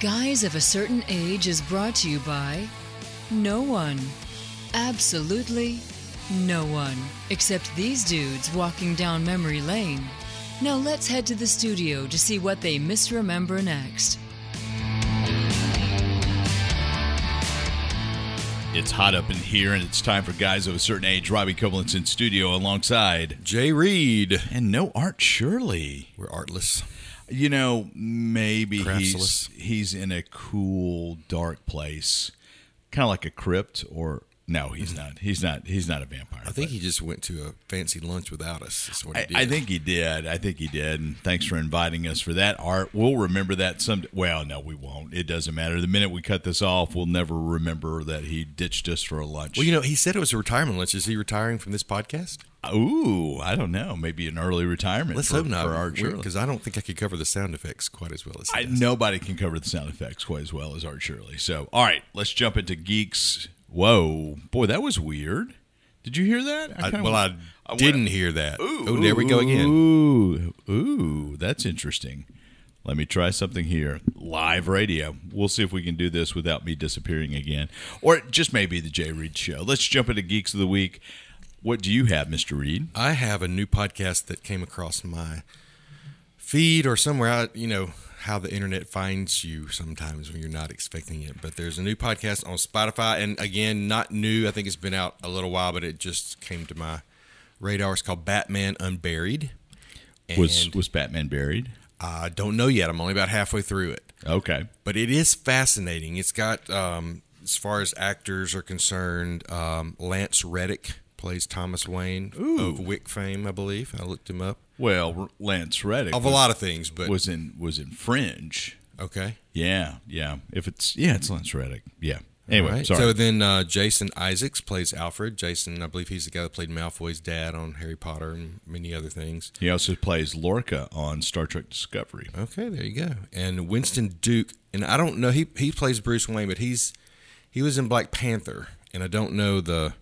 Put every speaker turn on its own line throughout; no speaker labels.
Guys of a Certain Age is brought to you by no one. Absolutely no one. Except these dudes walking down memory lane. Now let's head to the studio to see what they misremember next.
It's hot up in here, and it's time for guys of a certain age. Robbie Koblenz in studio alongside
Jay Reed.
and no Art Shirley.
We're artless.
You know, maybe he's he's in a cool, dark place, kind of like a crypt. Or no, he's mm-hmm. not. He's not. He's not a vampire.
I think he just went to a fancy lunch without us. That's what he
I. I think he did. I think he did. And thanks for inviting us for that, Art. We'll remember that some. Well, no, we won't. It doesn't matter. The minute we cut this off, we'll never remember that he ditched us for a lunch.
Well, you know, he said it was a retirement lunch. Is he retiring from this podcast?
Ooh, I don't know. Maybe an early retirement.
Let's
for,
hope not.
for Art Shirley.
Because I don't think I could cover the sound effects quite as well as
I, nobody can cover the sound effects quite as well as Art Shirley. So, all right, let's jump into geeks. Whoa, boy, that was weird. Did you hear that?
I,
kinda
well, I
went-
didn't hear that.
Ooh,
oh, there we go again.
Ooh, ooh, that's interesting. Let me try something here. Live radio. We'll see if we can do this without me disappearing again, or just maybe the Jay Reed show. Let's jump into geeks of the week. What do you have, Mister Reed?
I have a new podcast that came across my feed or somewhere out, you know, how the internet finds you sometimes when you're not expecting it. But there's a new podcast on Spotify. And again, not new. I think it's been out a little while, but it just came to my radar. It's called Batman Unburied.
Was was Batman buried?
I don't know yet. I'm only about halfway through it.
Okay.
but it is fascinating. It's got, um, as far as actors are concerned, um, Lance Reddick plays Thomas Wayne of Wick fame, I believe. I looked him up.
Well, Lance Reddick
Of a lot of things, but
was in was in Fringe.
okay.
Yeah, yeah. If it's yeah, it's Lance Reddick. Yeah. Anyway,
Right.
sorry.
So then uh, Jason Isaacs plays Alfred. Jason, I believe he's the guy that played Malfoy's dad on Harry Potter and many other things.
he also plays Lorca on Star Trek Discovery.
Okay, there you go. And Winston Duke, and I don't know he he plays Bruce Wayne, but he's he was in Black Panther, and I don't know the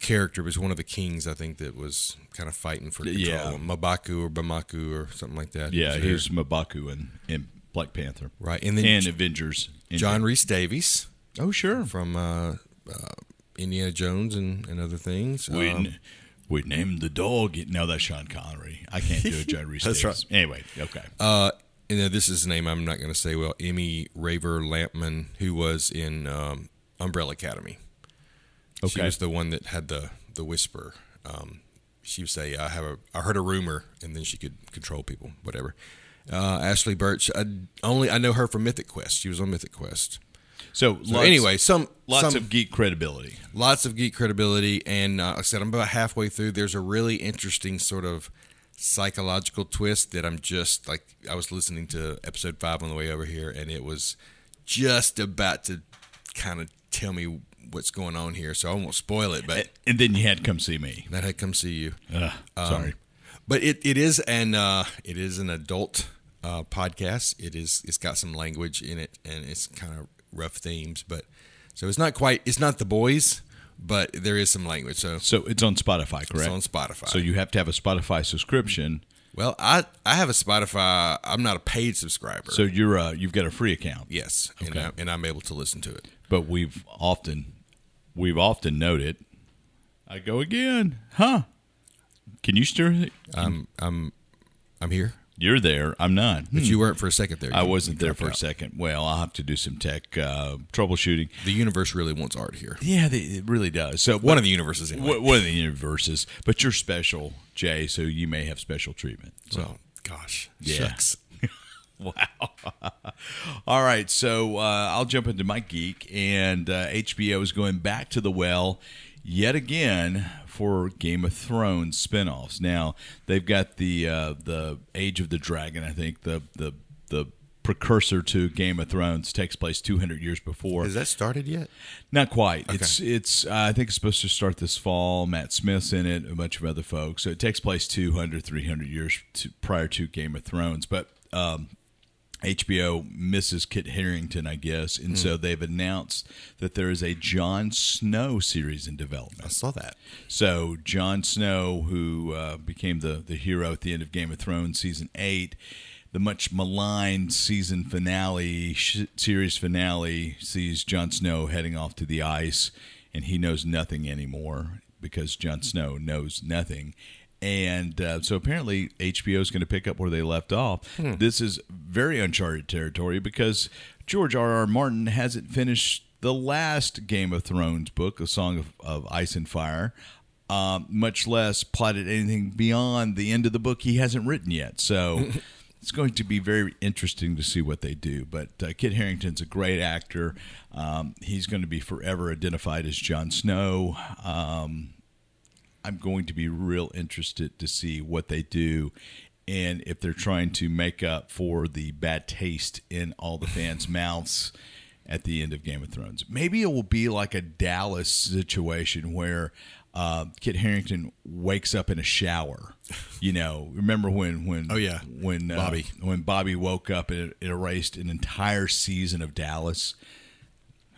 character. Was one of the kings, I think, that was kind of fighting for control.
Yeah.
Mabaku or Bamaku or something like that.
Yeah,
So
he was Mabaku in, in Black Panther.
right. And then
And
J-
Avengers. in-
John Rhys-Davies
Oh, sure.
from uh, uh, Indiana Jones and, and other things.
We,
Um,
we named the dog. No, that's Sean Connery. I can't do a John Rhys.
That's
Davies. Anyway, okay.
Uh, and then this is a name I'm not going to say well. Emmy Raver Lampman, who was in um, Umbrella Academy. She was the one that had the the whisper. Um, she would say, "I have a, I heard a rumor," and then she could control people, whatever. Uh, Ashly Burch, I only I know her from Mythic Quest. She was on Mythic Quest.
So,
So
lots,
anyway, some
lots
some,
of geek credibility.
lots of geek credibility and uh, like I said I'm about halfway through there's a really interesting sort of psychological twist that I'm just like I was listening to episode 5 on the way over here and it was just about to kind of tell me what's going on here so I won't spoil it but
And then you had to come see me.
that had come see you
Ugh, sorry.
but it, it is an uh, it is an adult uh, podcast. It is it's got some language in it and it's kind of rough themes, but so it's not quite it's not the boys, but there is some language. So
So it's on Spotify, correct?
on Spotify.
So you have to have a Spotify subscription.
well, I I have a Spotify. I'm not a paid subscriber.
So you're uh, you've got a free account.
yes, and,
Okay.
I, and I'm able to listen to it.
But we've often we've often noted I go again. Huh. Can you still
I'm I'm I'm here,
you're there. I'm not.
but you weren't for a second there.
Hmm. I wasn't there for a second. Well, I'll have to do some tech uh, troubleshooting.
The universe really wants art here.
Yeah, they, it really does. So
One of the universes, anyway.
one one of the universes, but you're special, Jay. So you may have special treatment. So
Well, gosh,
Yeah.
shucks.
Wow. All right. So uh, I'll jump into my geek, and uh, HBO is going back to the well yet again for Game of Thrones spinoffs. Now they've got the uh, the Age of the Dragon. I think the the the precursor to Game of Thrones takes place 200 years before.
Has that started yet?
Not quite. It's it's. Uh, I think it's supposed to start this fall. Matt Smith's in it, a bunch of other folks. So it takes place 200, 300 years to, prior to Game of Thrones. But um, HBO misses Kit Harington, I guess, and so they've announced that there is a Jon Snow series in development.
I saw that.
So Jon Snow, who uh, became the the hero at the end of Game of Thrones season eight, the much maligned season finale, sh- series finale, sees Jon Snow heading off to the ice, and he knows nothing anymore because Jon Snow knows nothing. And uh, so apparently HBO is going to pick up where they left off. This is very uncharted territory because George R. R. Martin hasn't finished the last Game of Thrones book, A Song of, of Ice and Fire, um, much less plotted anything beyond the end of the book he hasn't written yet. So it's going to be very interesting to see what they do. But uh, Kit Harington's a great actor. Um, he's going to be forever identified as Jon Snow. Um, I'm going to be real interested to see what they do and if they're trying to make up for the bad taste in all the fans' mouths at the end of Game of Thrones. Maybe it will be like a Dallas situation where uh, Kit Harington wakes up in a shower. You know, remember when when
Oh, yeah.
when uh,
Bobby.
when Bobby woke up and it, it erased an entire season of Dallas.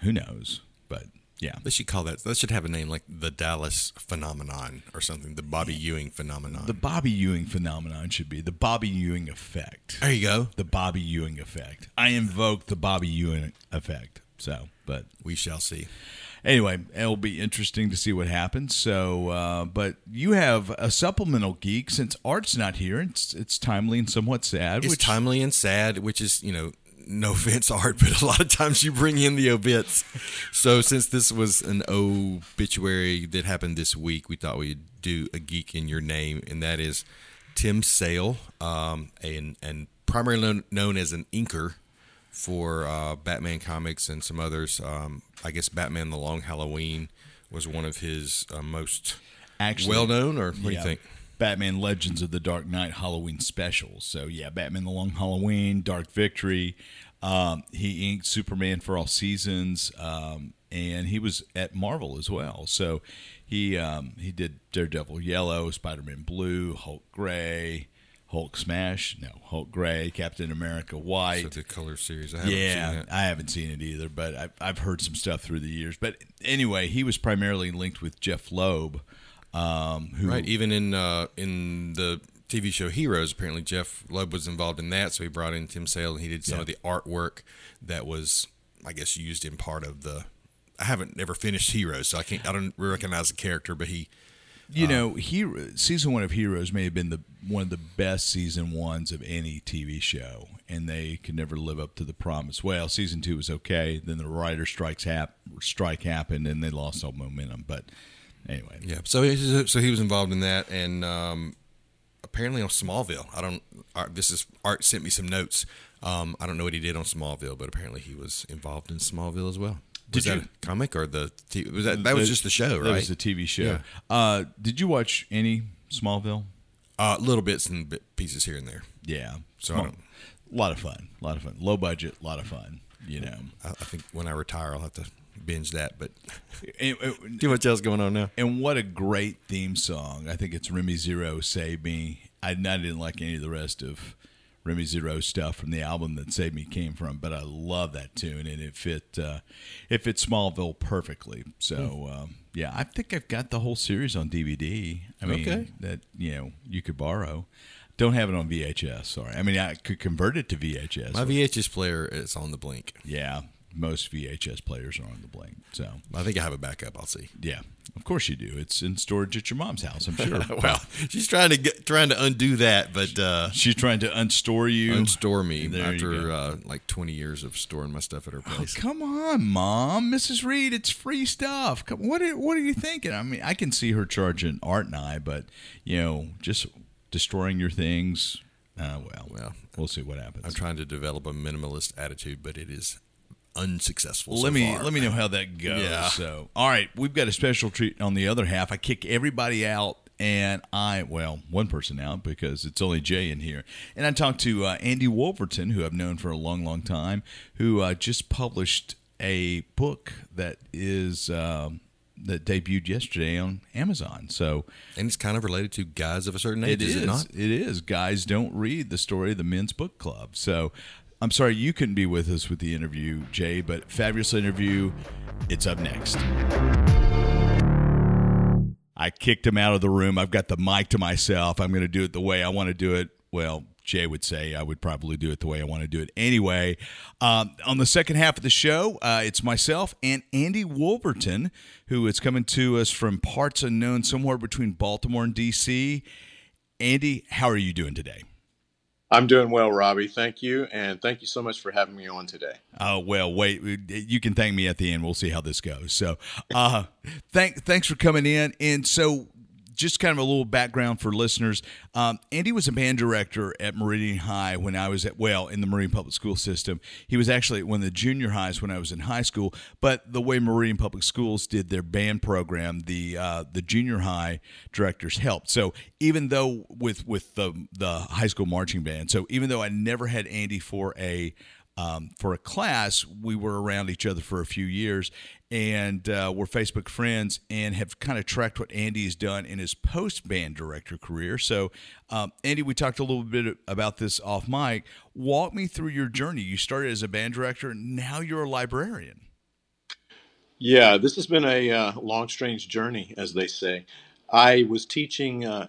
Who knows? But yeah,
They should call that. That should have a name like the Dallas phenomenon or something. The Bobby Ewing phenomenon.
the Bobby Ewing phenomenon should be the Bobby Ewing effect.
there you go.
the Bobby Ewing effect. I invoke the Bobby Ewing effect. So, but
We shall see.
anyway, it'll be interesting to see what happens. So, uh, but you have a supplemental geek since Art's not here. It's it's timely and somewhat sad.
It's
which,
timely and sad, which is you know. No offense, Art, but a lot of times you bring in the obits. So, since this was an obituary that happened this week, we thought we'd do a geek in your name, and that is Tim Sale, um, and and primarily known, as an inker for uh, Batman comics and some others. Um, I guess Batman: The Long Halloween was one of his uh, most
Actually,
well known. Or what do you think?
Batman Legends of the Dark Knight Halloween specials. So yeah, Batman the Long Halloween, Dark Victory. Um, he inked Superman for all seasons, um, and he was at Marvel as well. So he um, he did Daredevil Yellow, Spider Man Blue, Hulk Gray, Hulk Smash, no Hulk Gray, Captain America White.
So the color series. I haven't
Yeah. I haven't seen it either, but I've, I've heard some stuff through the years. But anyway, he was primarily linked with Jeph Loeb, um, who
Right. Even in uh, in the TV show Heroes, apparently Jeph Loeb was involved in that, so he brought in Tim Sale and he did some
Yeah.
of the artwork that was, I guess, used in part of the. I haven't never finished Heroes, so I can't. I don't recognize the character, but he.
You know, he season one of Heroes may have been the one of the best season ones of any TV show, and they could never live up to the promise. Well, season two was okay. Then the writer strikes hap- strike happened, and they lost all momentum. But anyway,
Yeah. So he, so he was involved in that, and um, apparently on Smallville. I don't. Art, this is Art sent me some notes. Um, I don't know what he did on Smallville, but apparently he was involved in Smallville as well.
Did
was that
you-
comic or the? Was that that was just the show,
That
right?
was the TV show.
Yeah.
Uh, did you watch any Smallville?
Uh, little bits and bit pieces here and there.
Yeah,
So
Small- a lot of fun, a lot of fun, low budget, a lot of fun. You know,
I, I think when I retire, I'll have to binge that. But
and, and-
too much else going on now.
and what a great theme song! I think it's Remy Zero "Save Me." I, I didn't like any of the rest of Remy Zero stuff from the album that "Save Me" came from, but I love that tune, and it fit uh, it fit Smallville perfectly. So um, yeah, I think I've got the whole series on DVD. I mean,
Okay.
that you know you could borrow. Don't have it on VHS. Sorry, I mean I could convert it to VHS.
My VHS player is on the blink.
yeah, most VHS players are on the blink. So
I think I have a backup. I'll see.
yeah, of course you do. It's in storage at your mom's house. I'm sure.
Well, she's trying to get trying to undo that, but uh,
She's trying to unstore you.
unstore me
There
after uh, like 20 years of storing my stuff at her
Oh,
place.
come on, mom, Mrs. Reed, it's free stuff. Come, what are, what are you thinking? I mean, I can see her charging Art and I, but you know, just destroying your things. Uh, well,
Well,
we'll see what happens.
I'm trying to develop a minimalist attitude, but it is unsuccessful. so
let me
far.
let me know how that goes.
Yeah.
So, all right, we've got a special treat on the other half. I kick everybody out, and I well, one person out because it's only Jay in here. And I talked to uh, Andy Wolverton, who I've known for a long, long time, who uh, just published a book that is um, that debuted yesterday on Amazon. So
and it's kind of related to guys of a certain age,
it
is,
is.
it not?
It is. Guys don't read the story of the men's book club. So I'm sorry you couldn't be with us with the interview, Jay, but fabulous interview. It's up next. I kicked him out of the room. I've got the mic to myself. I'm going to do it the way I want to do it. Well, Jay would say, I would probably do it the way I want to do it anyway. Um, on the second half of the show, uh, it's myself and Andy Wolverton, who is coming to us from parts unknown, somewhere between Baltimore and D.C. Andy, how are you doing today?
I'm doing well, Robbie. Thank you, and thank you so much for having me on today.
Oh well, wait. You can thank me at the end. We'll see how this goes. So, uh, thank thanks for coming in. And so, just kind of a little background for listeners. Um, Andy was a band director at Meridian High when I was at, well, in the Meridian Public School system. He was actually at one of the junior highs when I was in high school. But the way Meridian Public Schools did their band program, the uh, the junior high directors helped. So even though with with the the high school marching band, so even though I never had Andy for a um, for a class, we were around each other for a few years, and uh, we're Facebook friends and have kind of tracked what Andy has done in his post band director career. So, um, Andy, we talked a little bit about this off mic. Walk me through your journey. You started as a band director, now you're a librarian.
Yeah, this has been a uh, long, strange journey, as they say. I was teaching uh,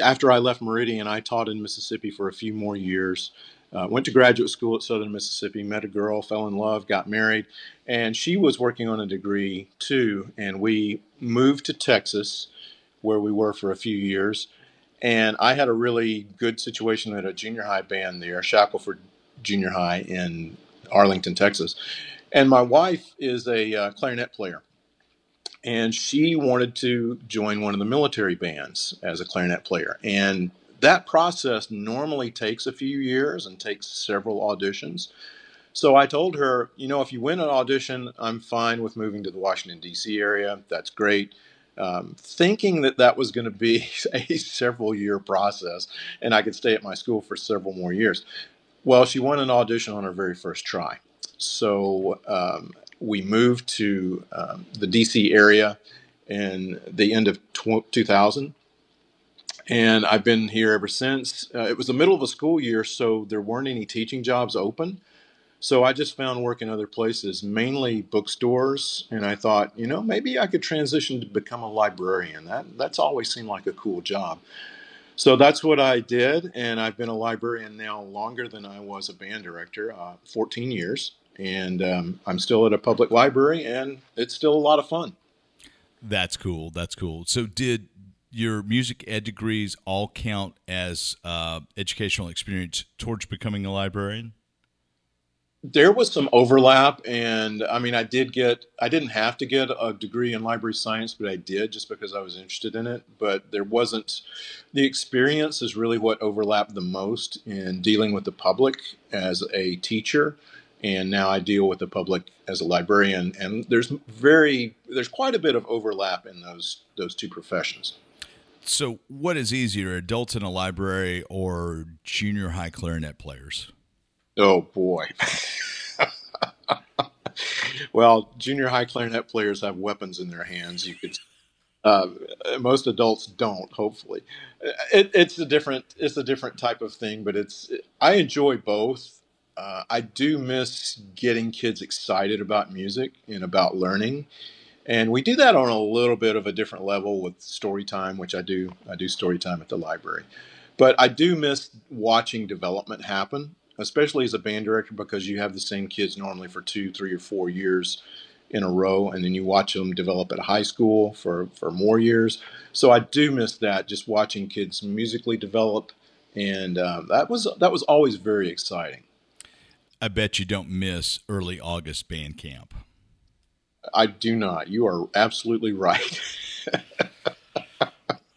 after I left Meridian. I taught in Mississippi for a few more years. Uh, went to graduate school at Southern Mississippi, met a girl, fell in love, got married, and she was working on a degree too. And we moved to Texas, where we were for a few years. And I had a really good situation at a junior high band there, Shackelford Junior High in Arlington, Texas. And my wife is a uh, clarinet player. And she wanted to join one of the military bands as a clarinet player. And that process normally takes a few years and takes several auditions. So I told her, you know, if you win an audition, I'm fine with moving to the Washington, D.C. area. That's great. Um, thinking that that was going to be a several year process and I could stay at my school for several more years. Well, she won an audition on her very first try. So um, we moved to um, the DC area in the end of tw- 2000 and I've been here ever since. Uh, it was the middle of a school year, so there weren't any teaching jobs open. So I just found work in other places, mainly bookstores, and I thought, you know, maybe I could transition to become a librarian. That that's always seemed like a cool job. So that's what I did, and I've been a librarian now longer than I was a band director, uh, 14 years, and um, I'm still at a public library, and it's still a lot of fun.
That's cool. That's cool. So did your music ed degrees all count as uh, educational experience towards becoming a librarian?
There was some overlap, and I mean, I did get, I didn't have to get a degree in library science, but I did just because I was interested in it. But there wasn't, the experience is really what overlapped the most in dealing with the public as a teacher. And now I deal with the public as a librarian, and there's very, there's quite a bit of overlap in those those two professions.
So, what is easier, adults in a library or junior high clarinet players?
Oh boy. well, junior high clarinet players have weapons in their hands. You could. Uh, most adults don't. Hopefully, it, it's a different. It's a different type of thing, but it's. I enjoy both. Uh, I do miss getting kids excited about music and about learning and we do that on a little bit of a different level with story time which i do i do story time at the library. But i do miss watching development happen especially as a band director because you have the same kids normally for two three or four years in a row and then you watch them develop at high school for for more years. So i do miss that just watching kids musically develop and uh, that was that was always very exciting.
I bet you don't miss early august band camp
I do not. You are absolutely right.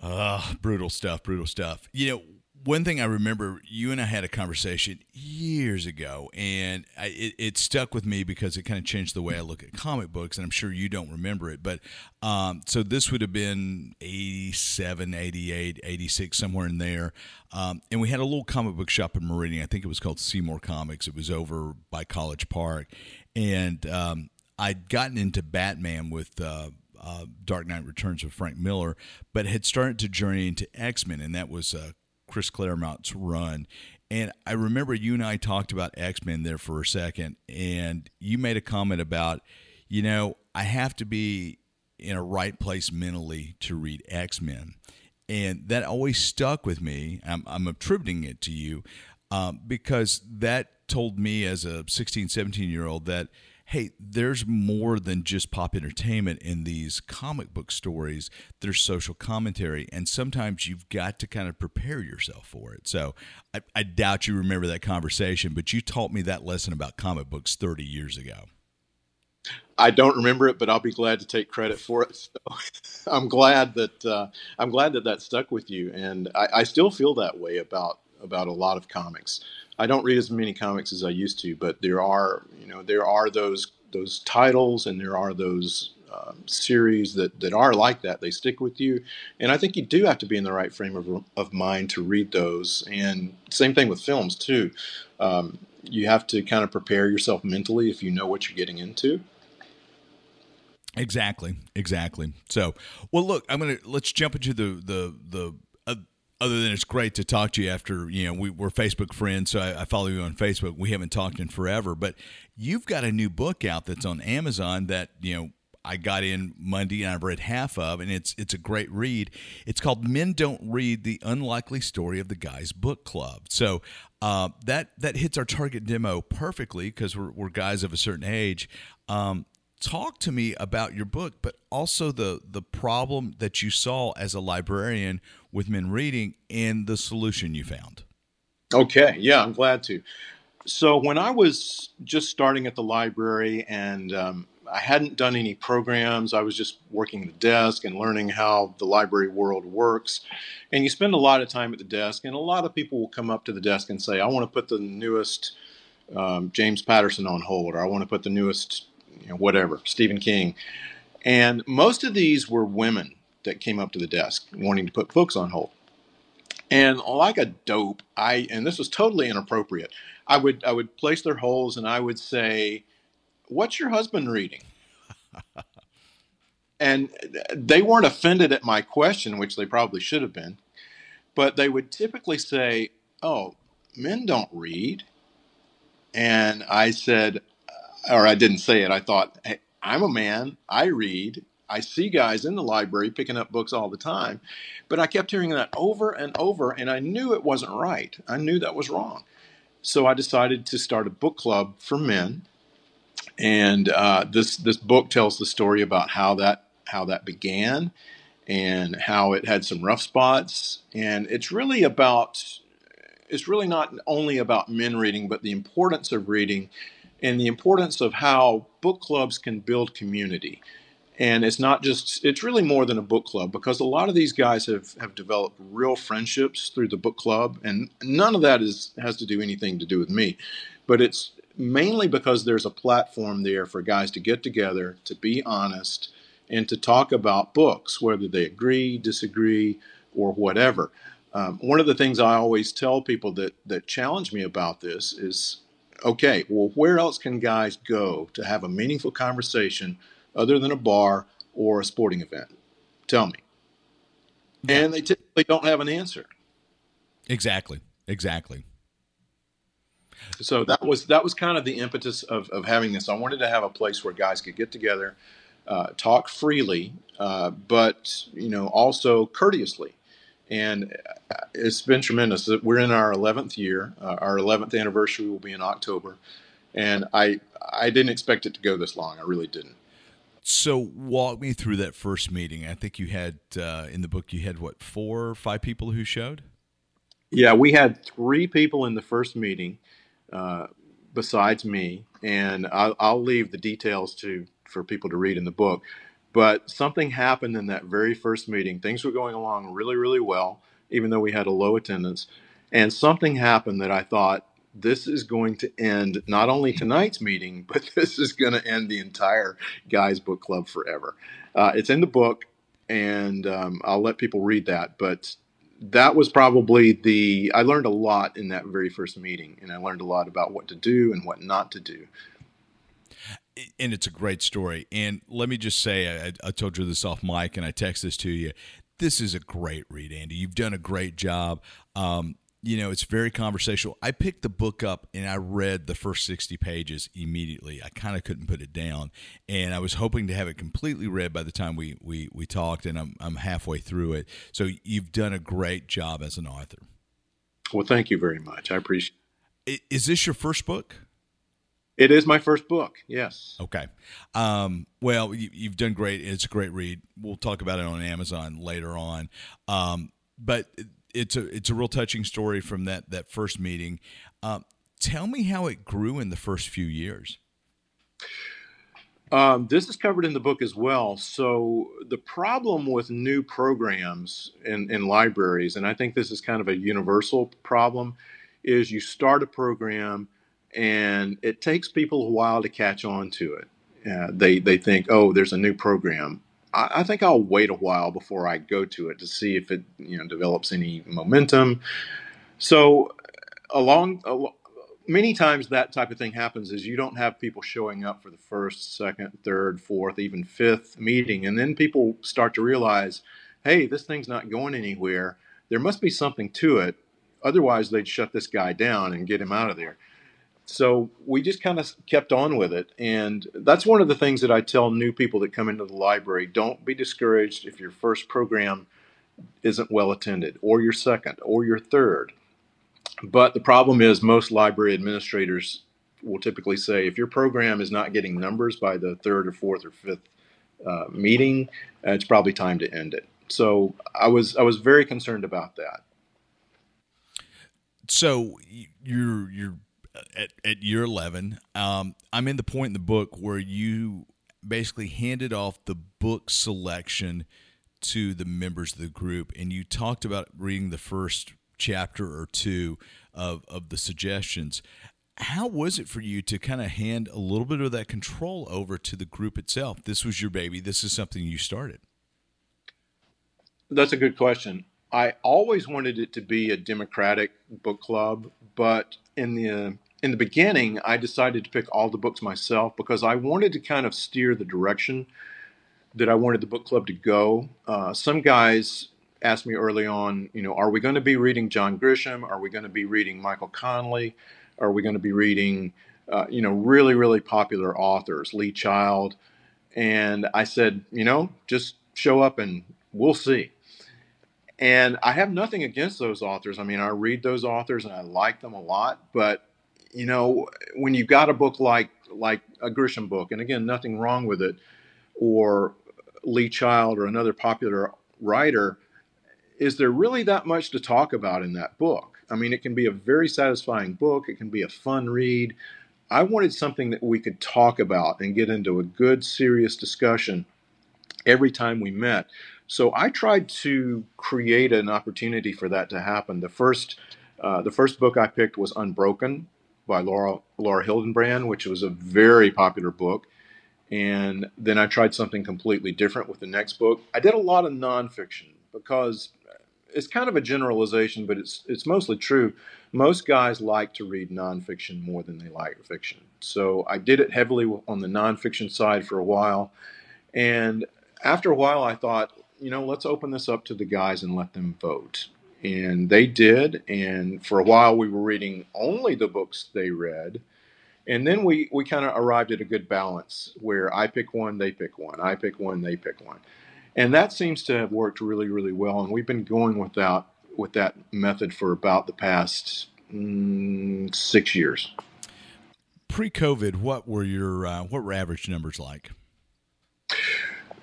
uh, brutal stuff, brutal stuff. You know, one thing I remember, you and I had a conversation years ago, and I, it, it, stuck with me because it kind of changed the way I look at comic books, and I'm sure you don't remember it. But um, so this would have been 87, 88, 86, somewhere in there. Um, and we had a little comic book shop in Meridian. I think it was called Seymour Comics. It was over by College Park. And um, I'd gotten into Batman with uh, uh, Dark Knight Returns with Frank Miller, but had started to journey into X Men, and that was uh, Chris Claremont's run. And I remember you and I talked about X Men there for a second, and you made a comment about, you know, I have to be in a right place mentally to read X Men. and that always stuck with me. I'm, I'm attributing it to you um, because that told me as a 16, 17 year old that hey, there's more than just pop entertainment in these comic book stories. There's social commentary, and sometimes you've got to kind of prepare yourself for it. So I, I doubt you remember that conversation, but you taught me that lesson about comic books 30 years ago.
I don't remember it, but I'll be glad to take credit for it. So I'm glad that uh, I'm glad that that stuck with you, and I, I still feel that way about about a lot of comics. I don't read as many comics as I used to, but there are, you know, there are those those titles and there are those um, series that, that are like that. They stick with you, and I think you do have to be in the right frame of, of mind to read those. And same thing with films too. Um, you have to kind of prepare yourself mentally if you know what you're getting into.
Exactly, exactly. So, well, look, I'm gonna let's jump into the the the other than it's great to talk to you after you know we, are Facebook friends, so I, I, follow you on Facebook. We haven't talked in forever, but you've got a new book out that's on Amazon that you know I got in Monday and I've read half of, and it's it's a great read. It's called "Men Don't Read: The Unlikely Story of the Guys Book Club." So uh, that that hits our target demo perfectly because we're, we're guys of a certain age. Um, talk to me about your book, but also the the problem that you saw as a librarian with men reading and the solution you found.
Okay, yeah, I'm glad to. So when I was just starting at the library and um, I hadn't done any programs, I was just working the desk and learning how the library world works. And you spend a lot of time at the desk, and a lot of people will come up to the desk and say, "I want to put the newest." Um, James Patterson on hold, or I want to put the newest you know, whatever, Stephen King. And most of these were women that came up to the desk wanting to put books on hold. And like a dope, I and this was totally inappropriate. I would I would place their holes and I would say, "What's your husband reading?" and they weren't offended at my question, which they probably should have been, but they would typically say, "Oh, men don't read." And I said, or I didn't say it. I thought, hey, I'm a man. I read. I see guys in the library picking up books all the time. But I kept hearing that over and over, and I knew it wasn't right. I knew that was wrong. So I decided to start a book club for men. And uh, this this book tells the story about how that how that began, and how it had some rough spots. And it's really about it's really not only about men reading, but the importance of reading and the importance of how book clubs can build community. And it's not just, it's really more than a book club because a lot of these guys have, have developed real friendships through the book club. And none of that is, has to do anything to do with me. But it's mainly because there's a platform there for guys to get together, to be honest, and to talk about books, whether they agree, disagree, or whatever. Um, one of the things I always tell people that, that challenge me about this is okay, well, where else can guys go to have a meaningful conversation other than a bar or a sporting event? Tell me. Yeah. And they typically don't have an answer.
Exactly. Exactly.
So that was that was kind of the impetus of, of having this. I wanted to have a place where guys could get together, uh, talk freely, uh, but you know also courteously and uh, it's been tremendous. We're in our 11th year. Uh, our 11th anniversary will be in October, and I I didn't expect it to go this long. I really didn't.
So walk me through that first meeting. I think you had uh, in the book you had what four or five people who showed.
Yeah, we had three people in the first meeting, uh, besides me, and I'll, I'll leave the details to for people to read in the book. But something happened in that very first meeting. Things were going along really, really well, even though we had a low attendance. And something happened that I thought, this is going to end not only tonight's meeting, but this is going to end the entire Guys Book Club forever. Uh, it's in the book, and um, I'll let people read that. But that was probably the, I learned a lot in that very first meeting, and I learned a lot about what to do and what not to do
and it's a great story. And let me just say, I, I, told you this off mic, and I text this to you. This is a great read, Andy. You've done a great job. Um, you know, it's very conversational. I picked the book up and I read the first 60 pages immediately. I kind of couldn't put it down. And I was hoping to have it completely read by the time we, we, we talked, and I'm, I'm halfway through it. So you've done a great job as an author.
Well, thank you very much. I appreciate
it. Is this your first book?
It is my first book. Yes.
Okay. Um, well, you, have done great. It's a great read. We'll talk about it on Amazon later on. Um, but it's a it's a real touching story from that that first meeting. Um, tell me how it grew in the first few years.
Um, this is covered in the book as well. So the problem with new programs in, in libraries, and I think this is kind of a universal problem, is you start a program and it takes people a while to catch on to it. Uh, they they think, oh, there's a new program. I, I, think I'll wait a while before I go to it to see if it you know develops any momentum. So along, along many times that type of thing happens is you don't have people showing up for the first, second, third, fourth, even fifth meeting, and then people start to realize, hey, this thing's not going anywhere. There must be something to it. Otherwise, they'd shut this guy down and get him out of there so we just kind of kept on with it. And that's one of the things that i tell new people that come into the library don't be discouraged if your first program isn't well attended or your second or your third. But the problem is most library administrators will typically say if your program is not getting numbers by the third or fourth or fifth uh, meeting uh, it's probably time to end it. So i was i was very concerned about that.
So you're you're at, at year 11, um, I'm in the point in the book where you basically handed off the book selection to the members of the group, and you talked about reading the first chapter or two of, of the suggestions. How was it for you to kind of hand a little bit of that control over to the group itself? This was your baby. This is something you started.
That's a good question. I always wanted it to be a democratic book club, but in the in the beginning, I decided to pick all the books myself because I wanted to kind of steer the direction that I wanted the book club to go. Uh, some guys asked me early on, you know, are we going to be reading John Grisham? Are we going to be reading Michael Connelly? Are we going to be reading, uh, you know, really, really popular authors, Lee Child? And I said, you know, just show up and we'll see. And I have nothing against those authors. I mean, I read those authors and I like them a lot, but you know, when you've got a book like like a Grisham book, and again, nothing wrong with it, or Lee Child or another popular writer, is there really that much to talk about in that book? I mean, it can be a very satisfying book. It can be a fun read. I wanted something that we could talk about and get into a good, serious discussion every time we met. So I tried to create an opportunity for that to happen. The first, uh, the first book I picked was Unbroken, by Laura Laura Hillenbrand, which was a very popular book. And then I tried something completely different with the next book. I did a lot of nonfiction because it's kind of a generalization, but it's it's mostly true. Most guys like to read nonfiction more than they like fiction. So I did it heavily on the nonfiction side for a while, and after a while, I thought, you know, let's open this up to the guys and let them vote and they did. And for a while, we were reading only the books they read. And then we, we kind of arrived at a good balance where I pick one, they pick one, I pick one, they pick one. And that seems to have worked really, really well. And we've been going without with that method for about the past mm, six years.
Pre-COVID, what were your uh, what were average numbers like?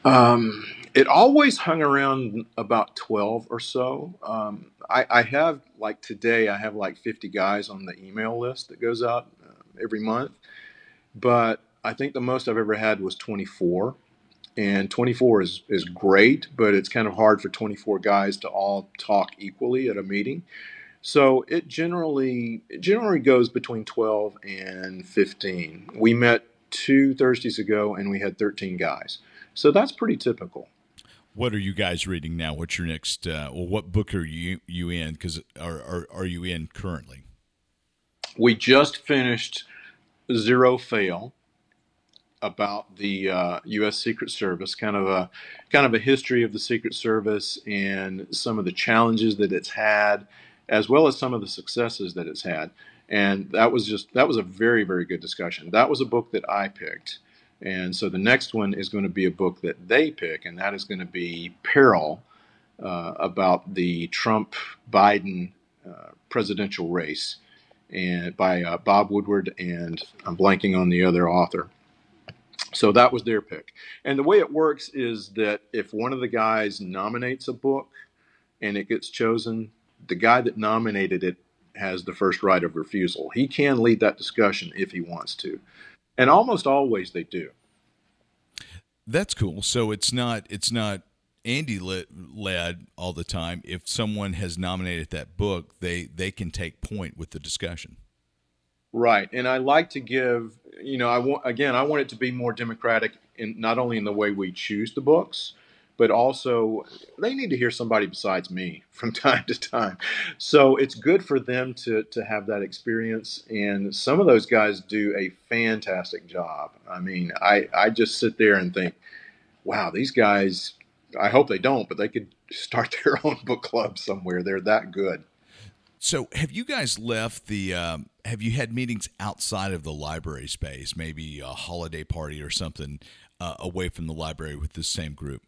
Um, it always hung around about 12 or so. Um, I, I, have, like today, I have like 50 guys on the email list that goes out uh, every month. But I think the most I've ever had was 24. And 24 is, is great, but it's kind of hard for 24 guys to all talk equally at a meeting. So it generally it generally goes between 12 and 15. We met two Thursdays ago and we had 13 guys. So that's pretty typical.
What are you guys reading now? What's your next? Uh, well, what book are you you in? Because are, are are you in currently?
We just finished Zero Fail about the uh, U.S. Secret Service, kind of a kind of a history of the Secret Service and some of the challenges that it's had as well as some of the successes that it's had. And that was just that was a very very good discussion. That was a book that I picked. And so the next one is going to be a book that they pick, and that is going to be Peril uh, about the Trump Biden uh, presidential race, and by uh, Bob Woodward, and I'm blanking on the other author. So that was their pick. And the way it works is that if one of the guys nominates a book and it gets chosen, the guy that nominated it has the first right of refusal. He can lead that discussion if he wants to. And almost always they do.
That's cool. So it's not it's not Andy led all the time. If someone has nominated that book, they they can take point with the discussion.
Right, and I like to give you know I want again I want it to be more democratic in not only in the way we choose the books, but also they need to hear somebody besides me from time to time. So it's good for them to to have that experience. And some of those guys do a fantastic job. I mean, I I just sit there and think, wow, these guys. I hope they don't, but they could start their own book club somewhere. They're that good.
So, have you guys left the? Um, have you had meetings outside of the library space, maybe a holiday party or something, uh, away from the library with this same group?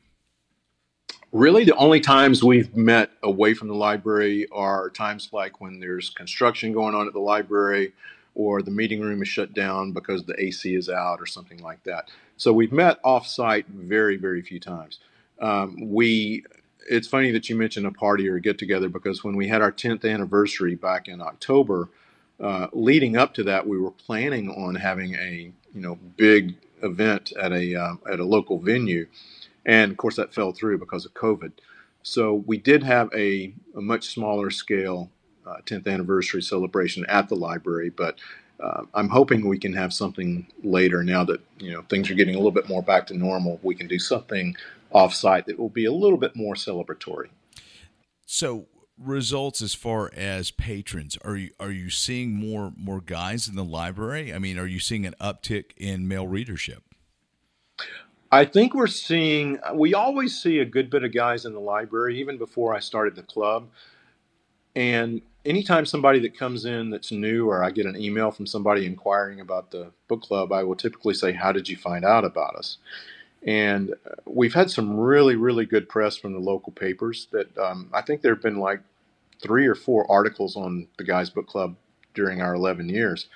Really, the only times we've met away from the library are times like when there's construction going on at the library or the meeting room is shut down because the AC is out or something like that. So we've met off-site very, very few times. Um, we, it's funny that you mentioned a party or a get-together because when we had our 10th anniversary back in October, uh, leading up to that, we were planning on having a you know big event at a uh, at a local venue and of course, that fell through because of COVID. So we did have a, a much smaller scale uh, 10th anniversary celebration at the library, but uh, I'm hoping we can have something later now that you know things are getting a little bit more back to normal. We can do something offsite that will be a little bit more celebratory.
So results as far as patrons are you are you seeing more more guys in the library i mean are you seeing an uptick in male readership
I think we're seeing, we always see a good bit of guys in the library, even before I started the club. And anytime somebody that comes in that's new, or I get an email from somebody inquiring about the book club, I will typically say, How did you find out about us? And uh, we've had some really, really good press from the local papers that um, I think there have been like three or four articles on the Guys Book Club during our 11 years.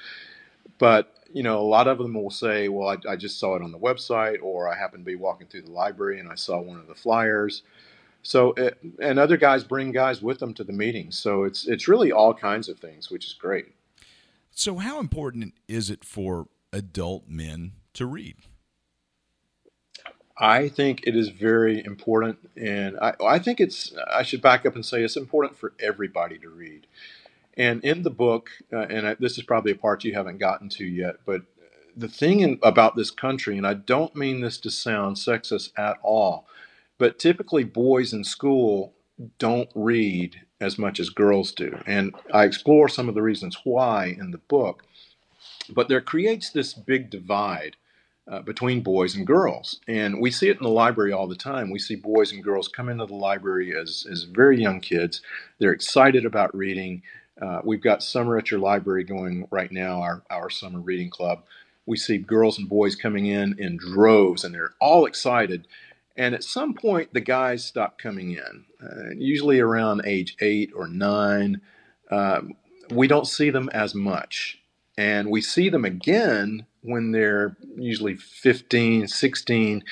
But you know, a lot of them will say, well, I, I, just saw it on the website, or I happened to be walking through the library and I saw one of the flyers. So, it, and other guys bring guys with them to the meetings. So it's it's really all kinds of things, which is great.
So, how important is it for adult men to read?
I think it is very important, and I, I think it's. I should back up and say it's important for everybody to read. And in the book, uh, and I, this is probably a part you haven't gotten to yet, but the thing in, about this country, and I don't mean this to sound sexist at all, but typically boys in school don't read as much as girls do. And I explore some of the reasons why in the book. But there creates this big divide uh, between boys and girls. And we see it in the library all the time. We see boys and girls come into the library as, as very young kids. They're excited about reading. Uh, we've got Summer at Your Library going right now, our, our summer reading club. We see girls and boys coming in in droves, and they're all excited. And at some point, the guys stop coming in, uh, usually around age eight or nine. Um, we don't see them as much. And we see them again when they're usually 15, 16,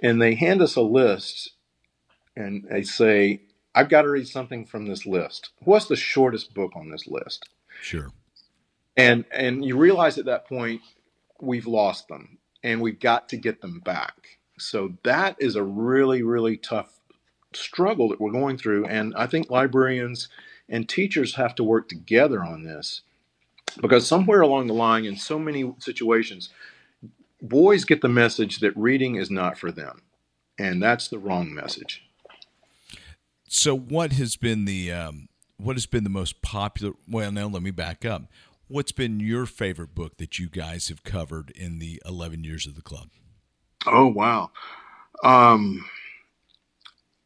and they hand us a list and they say, I've got to read something from this list. What's the shortest book on this list?
Sure.
And and you realize at that point we've lost them and we've got to get them back. So that is a really really tough struggle that we're going through and I think librarians and teachers have to work together on this because somewhere along the line in so many situations boys get the message that reading is not for them and that's the wrong message
so, what has been the um, what has been the most popular? Well, now let me back up. What's been your favorite book that you guys have covered in the eleven years of the club?
Oh wow, um,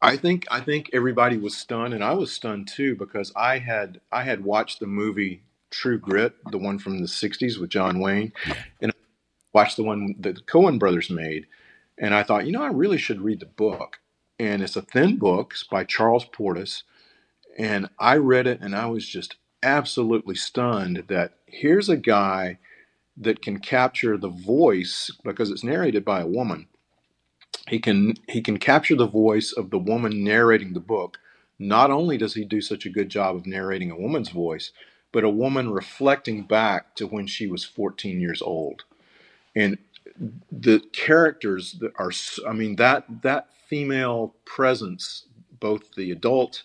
I think I think everybody was stunned, and I was stunned too because I had I had watched the movie True Grit, the one from the '60s with John Wayne, and watched the one that the Coen brothers made, and I thought, you know, I really should read the book. And it's a thin book it's by Charles Portis, and I read it, and I was just absolutely stunned that here's a guy that can capture the voice because it's narrated by a woman he can he can capture the voice of the woman narrating the book. Not only does he do such a good job of narrating a woman's voice, but a woman reflecting back to when she was 14 years old. And the characters that are I mean that that female presence, both the adult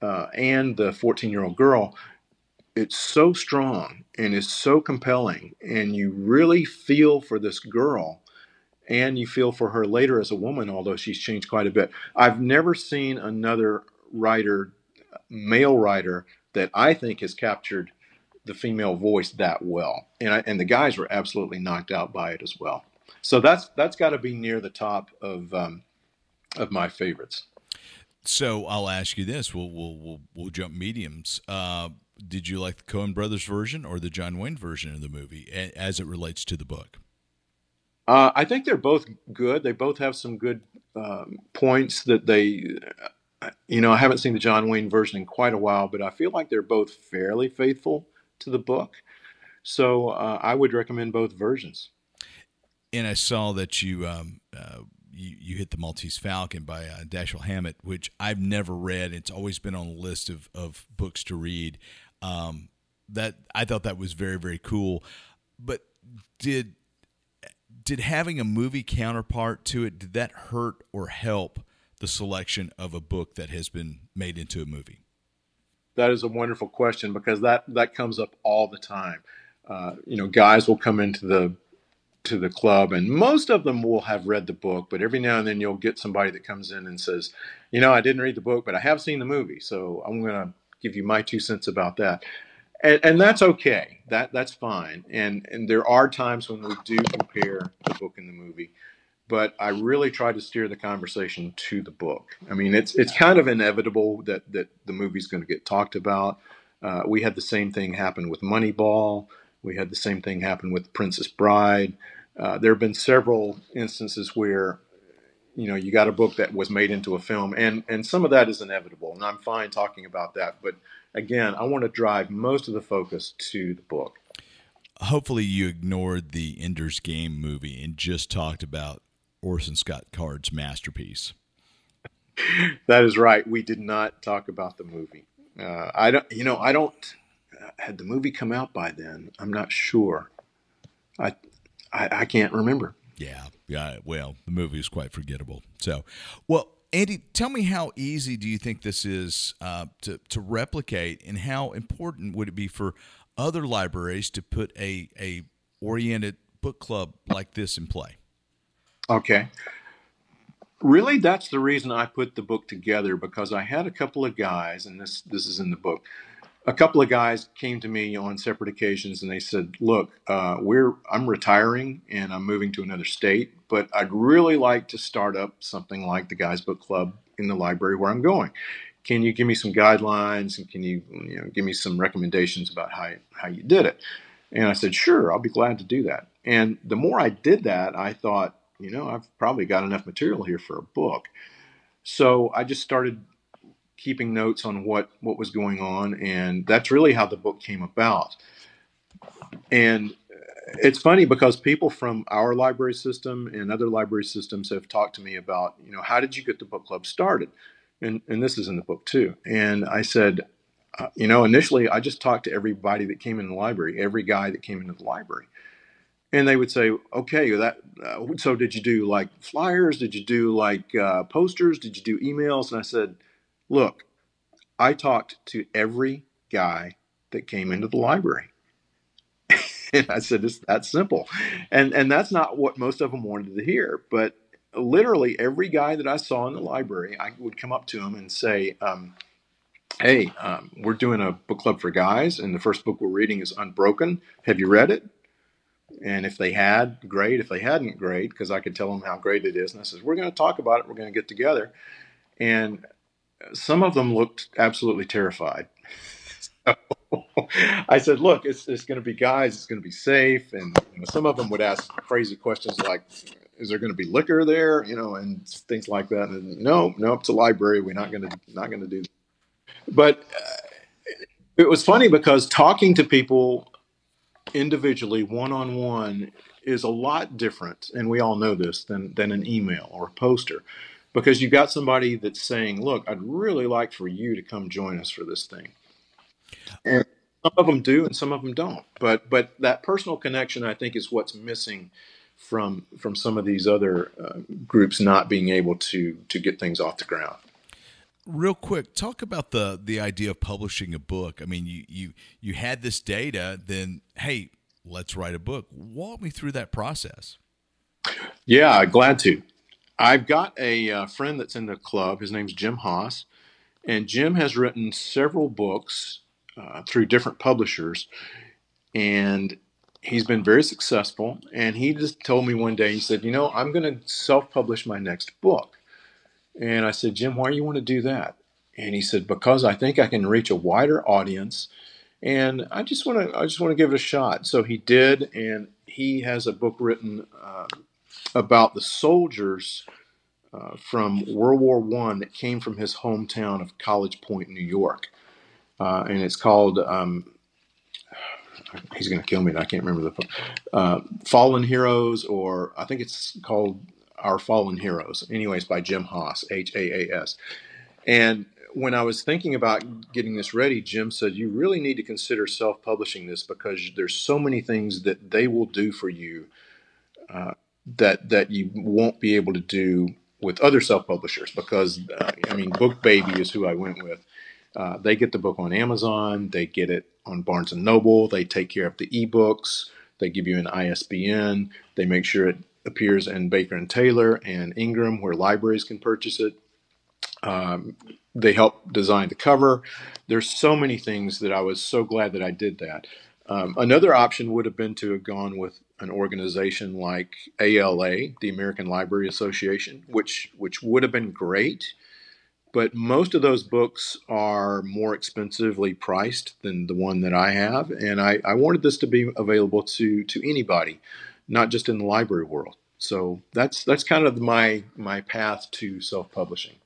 uh, and the 14 year old girl, it's so strong and is so compelling, and you really feel for this girl and you feel for her later as a woman, although she's changed quite a bit. I've never seen another writer, male writer, that I think has captured the female voice that well, and I, and the guys were absolutely knocked out by it as well. So that's that's got to be near the top of um, of my favorites.
So I'll ask you this: We'll we'll we'll, we'll jump mediums. Uh, did you like the Coen Brothers version or the John Wayne version of the movie as it relates to the book?
Uh, I think they're both good. They both have some good um, points that they, you know, I haven't seen the John Wayne version in quite a while, but I feel like they're both fairly faithful to the book. So uh, I would recommend both versions.
And I saw that you um, uh, you, you, hit the Maltese Falcon by uh, Dashiell Hammett, which I've never read. It's always been on the list of, of books to read. Um, that I thought that was very very cool. But did did having a movie counterpart to it did that hurt or help the selection of a book that has been made into a movie?
That is a wonderful question because that that comes up all the time. Uh, you know, guys will come into the to the club, and most of them will have read the book, but every now and then you'll get somebody that comes in and says, "You know, I didn't read the book, but I have seen the movie, so I'm going to give you my two cents about that." and, and, that's okay. That that's fine. And and there are times when we do compare the book and the movie, but I really try to steer the conversation to the book. I mean, it's it's kind of inevitable that that the movie's going to get talked about. Uh, we had the same thing happen with Moneyball. We had the same thing happen with Princess Bride. Uh, there have been several instances where you know you got a book that was made into a film, and and some of that is inevitable, and I'm fine talking about that, but again, I want to drive most of the focus to the book.
Hopefully, you ignored the Ender's Game movie and just talked about Orson Scott Card's masterpiece.
that is right. We did not talk about the movie. Uh, I don't, you know, I don't. Had the movie come out by then? I'm not sure. I, I, I can't remember.
Yeah, yeah. Well, the movie is quite forgettable. So, well, Andy, tell me how easy do you think this is uh, to to replicate, and how important would it be for other libraries to put a a oriented book club like this in play?
Okay. Really, that's the reason I put the book together because I had a couple of guys, and this this is in the book a couple of guys came to me on separate occasions and they said, "Look, uh, we're I'm retiring and I'm moving to another state, but I'd really like to start up something like the Guys Book Club in the library where I'm going. Can you give me some guidelines and can you you know give me some recommendations about how how you did it?" And I said, "Sure, I'll be glad to do that." And the more I did that, I thought, you know, I've probably got enough material here for a book. So I just started keeping notes on what what was going on, and that's really how the book came about. And it's funny because people from our library system and other library systems have talked to me about, you know, how did you get the book club started? And, and this is in the book too. And I said, uh, you know, initially I just talked to everybody that came in the library, every guy that came into the library. And they would say, okay, that. Uh, so did you do like flyers? Did you do like uh, posters? Did you do emails? And I said, Look, I talked to every guy that came into the library. and I said, it's that simple. And, and that's not what most of them wanted to hear. But literally every guy that I saw in the library, I would come up to him and say, um, Hey, um, we're doing a book club for guys, and the first book we're reading is Unbroken. Have you read it? And if they had, great. If they hadn't, great, because I could tell them how great it is. And I says, We're going to talk about it. We're going to get together and some of them looked absolutely terrified. So I said, "Look, it's, it's going to be guys. It's going to be safe." And you know, some of them would ask crazy questions like, "Is there going to be liquor there?" You know, and things like that. And no, no, it's a library. We're not going to not going to do. That. But uh, it was funny because talking to people individually, one on one, is a lot different, and we all know this than than an email or a poster, because you've got somebody that's saying, "Look, I'd really like for you to come join us for this thing," and some of them do, and some of them don't. But but that personal connection, I think, is what's missing from from some of these other uh, groups not being able to to get things off the ground.
Real quick, talk about the the idea of publishing a book. I mean, you you you had this data, then hey, let's write a book. Walk me through that process.
Yeah, glad to. I've got a uh, friend that's in the club. His name's Jim Haas, and Jim has written several books uh, through different publishers, and he's been very successful. And he just told me one day, he said, "You know, I'm going to self-publish my next book." And I said, "Jim, why do you want to do that?" And he said, "Because I think I can reach a wider audience." and I just want to I just want to give it a shot. So he did, and he has a book written uh, about the soldiers uh, from World War One that came from his hometown of College Point, New York, uh, and it's called. Um, he's going to kill me. I can't remember the uh, Fallen Heroes, or I think it's called Our Fallen Heroes. Anyways, by Jim Haas, H A A S, and when I was thinking about getting this ready, Jim said, You really need to consider self publishing this because there's so many things that they will do for you uh, that, that you won't be able to do with other self publishers. Because, uh, I mean, Book Baby is who I went with. Uh, they get the book on Amazon, they get it on Barnes and Noble, they take care of the ebooks, they give you an ISBN, they make sure it appears in Baker and Taylor and Ingram where libraries can purchase it. Um, they help design the cover. There's so many things that I was so glad that I did that. Um, another option would have been to have gone with an organization like ALA, the American Library Association, which which would have been great. But most of those books are more expensively priced than the one that I have, and I, I wanted this to be available to to anybody, not just in the library world. So that's that's kind of my my path to self publishing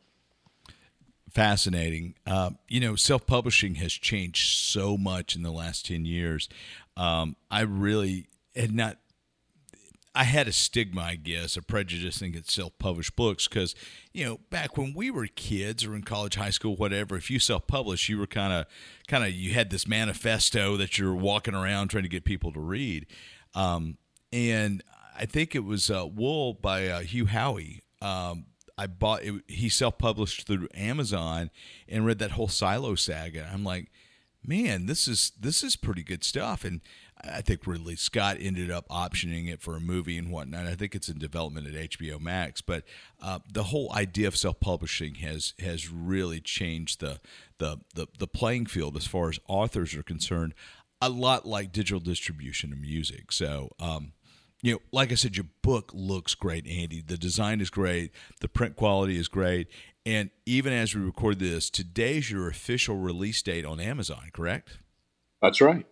fascinating. Uh, you know, self publishing has changed so much in the last 10 years. Um, I really had not. I had a stigma, I guess, a prejudice against self-published books because, you know, back when we were kids or in college, high school, whatever, if you self-published, you were kind of, kind of, you had this manifesto that you're walking around trying to get people to read. Um, and I think it was uh, Wool by uh, Hugh Howey um, I bought it, he self published through Amazon and read that whole Silo saga. I'm like, man, this is this is pretty good stuff. And I think Ridley Scott ended up optioning it for a movie and whatnot. I think it's in development at HBO Max. But uh, the whole idea of self publishing has has really changed the, the the the playing field as far as authors are concerned. A lot like digital distribution of music. So. Um, you know, like I said, your book looks great, Andy. The design is great, the print quality is great, and even as we record this, today's your official release date on Amazon, correct?
That's right.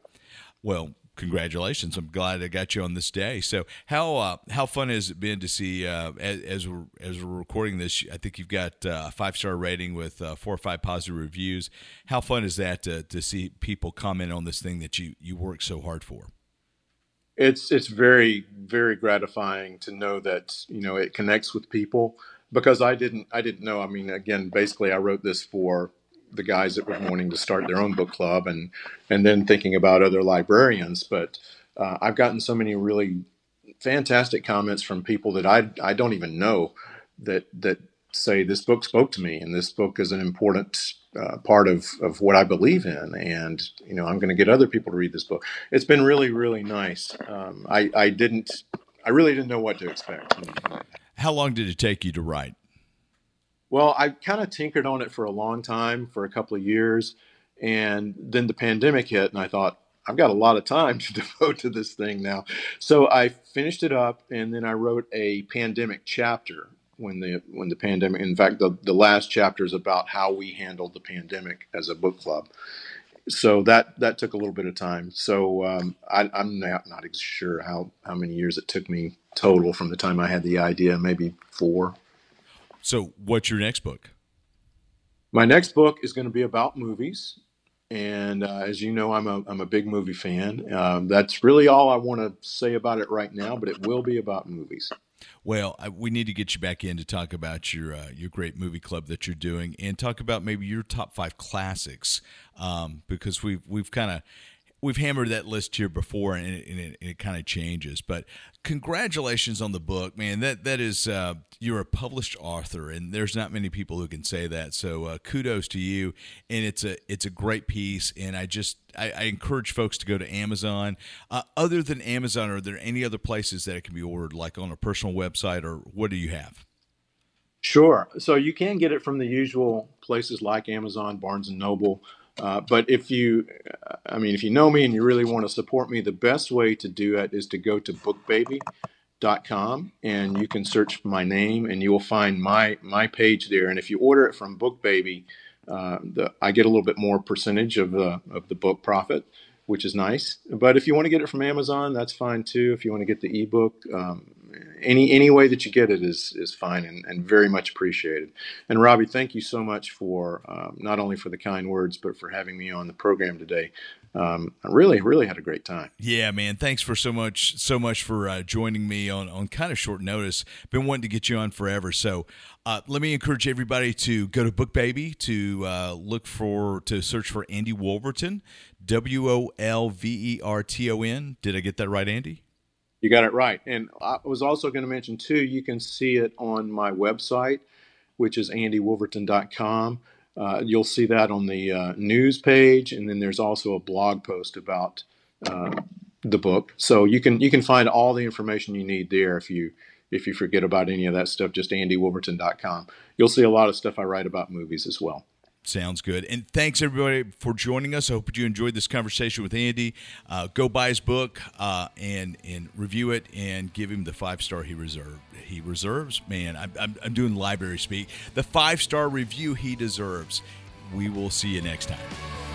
Well, congratulations! I'm glad I got you on this day. So, how uh, how fun has it been to see uh, as, as we're as we're recording this? I think you've got uh, a five star rating with uh, four or five positive reviews. How fun is that to, to see people comment on this thing that you you worked so hard for?
it's it's very very gratifying to know that you know it connects with people because I didn't I didn't know. I mean, again, basically, I wrote this for the guys that were wanting to start their own book club and and then thinking about other librarians. But uh, I've gotten so many really fantastic comments from people that I I don't even know that that say this book spoke to me and this book is an important uh, part of, of what I believe in. And, you know, I'm going to get other people to read this book. It's been really, really nice. Um, I, I didn't, I really didn't know what to expect.
How long did it take you to write?
Well, I kind of tinkered on it for a long time, for a couple of years. And then the pandemic hit, and I thought, I've got a lot of time to devote to this thing now. So I finished it up, and then I wrote a pandemic chapter when the when the pandemic. In fact, the the last chapter is about how we handled the pandemic as a book club. So that that took a little bit of time. So um, I, am not not sure how how many years it took me total from the time I had the idea. Maybe four.
So what's your next book?
My next book is going to be about movies. And uh, as you know, I'm a, I'm a big movie fan. Um, that's really all I want to say about it right now, but it will be about movies.
Well, I, we need to get you back in to talk about your uh, your great movie club that you're doing, and talk about maybe your top five classics, um, because we've we've kind of we've hammered that list here before, and it, it, it kind of changes. But congratulations on the book, man. That that is uh, you're a published author, and there's not many people who can say that. So uh, kudos to you, and it's a it's a great piece. And I just I, I encourage folks to go to Amazon. Uh, other than Amazon, are there any other places that it can be ordered, like on a personal website, or what do you have?
Sure. So you can get it from the usual places like Amazon, Barnes and Noble. Uh, but if you, I mean, if you know me and you really want to support me, the best way to do it is to go to bookbaby.com and you can search my name and you will find my my page there. And if you order it from Bookbaby, uh, the, I get a little bit more percentage of the of the book profit, which is nice. But if you want to get it from Amazon, that's fine too. If you want to get the ebook, um, any any way that you get it is is fine and, and very much appreciated. And Robbie, thank you so much for um, not only for the kind words, but for having me on the program today. Um, I really, really had a great time.
Yeah, man. Thanks for so much, so much for uh, joining me on on kind of short notice. Been wanting to get you on forever. So uh, let me encourage everybody to go to BookBaby to uh, look for to search for Andy Wolverton, W O L V E R T O N. Did I get that right, Andy?
You got it right. And I was also going to mention, too, you can see it on my website, which is andywolverton.com. Uh, you'll see that on the uh, news page, and then there's also a blog post about uh, the book. So you can you can find all the information you need there if you if you forget about any of that stuff. Just andywolverton.com. You'll see a lot of stuff I write about movies as well.
Sounds good. And thanks everybody for joining us. I hope you enjoyed this conversation with Andy. Uh, go buy his book uh, and and review it and give him the five star he reserved. He reserves. Man, I'm, I'm, I'm doing library speak. The five star review he deserves. We will see you next time.